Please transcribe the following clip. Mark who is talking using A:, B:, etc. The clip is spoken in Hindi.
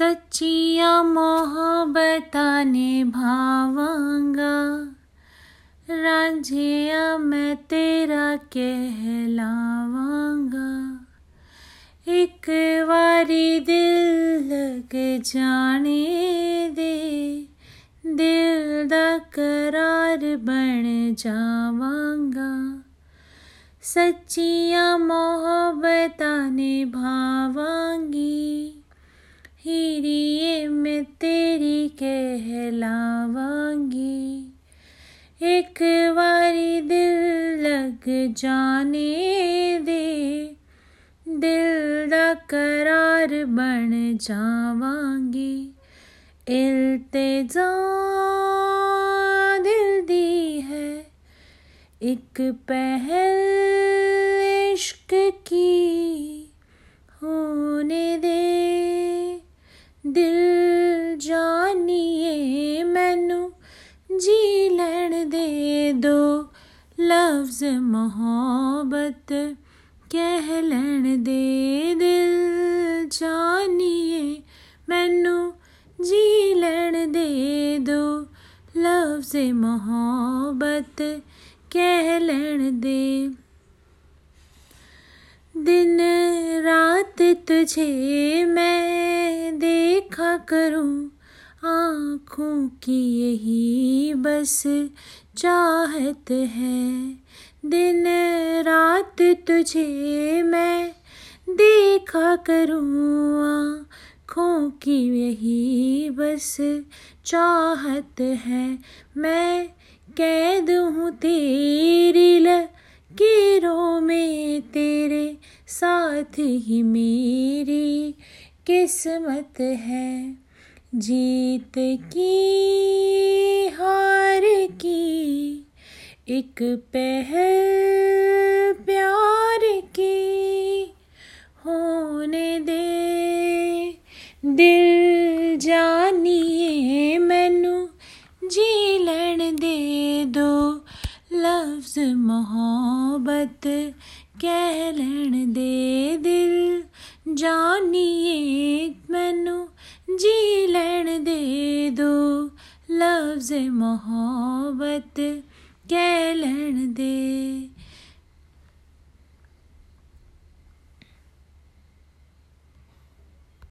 A: सच्चिया मोहब्बता निभावांगा। राझिया मैं तेरा कहलावांगा। एक बारी दिल लग जाने दे, दिल दा करार बन जावांगा। सच्चिया मोहब्बता निभावांगी। हीरिए मैं तेरी कहलावांगी। एक बारी दिल लग जाने दे, दिल दा करार बन जावांगी। इल्तेजा दिल दी है, एक पहल इश्क की होने दे। दो लफ्ज मोहब्बत, कह लैन दे दिल जानिए, मैनू जी लैन दे दो लफ्ज मोहब्बत, कह लैन दे। दिन रात तुझे मैं देखा करूँ, आँखों की यही बस चाहत है। दिन रात तुझे मैं देखा करूँ, आँखों की यही बस चाहत है। मैं कैद हूँ तेरी लकीरों में, तेरे साथ ही मेरी किस्मत है। जीत की एक पहल प्यार की होने दे दिल जानिए मैनू जी लैन दे दो लफ्ज मोहब्बत ਕਹਿ ਲੈਣ ਦੇ ਦਿਲ ਜਾਨੀਏ ਮੈਨੂੰ ਜੀ ਲੈਣ ਦੇ ਦੋ ਲਫ਼ਜ਼ ਮੁਹੱਬਤ कैलन दे।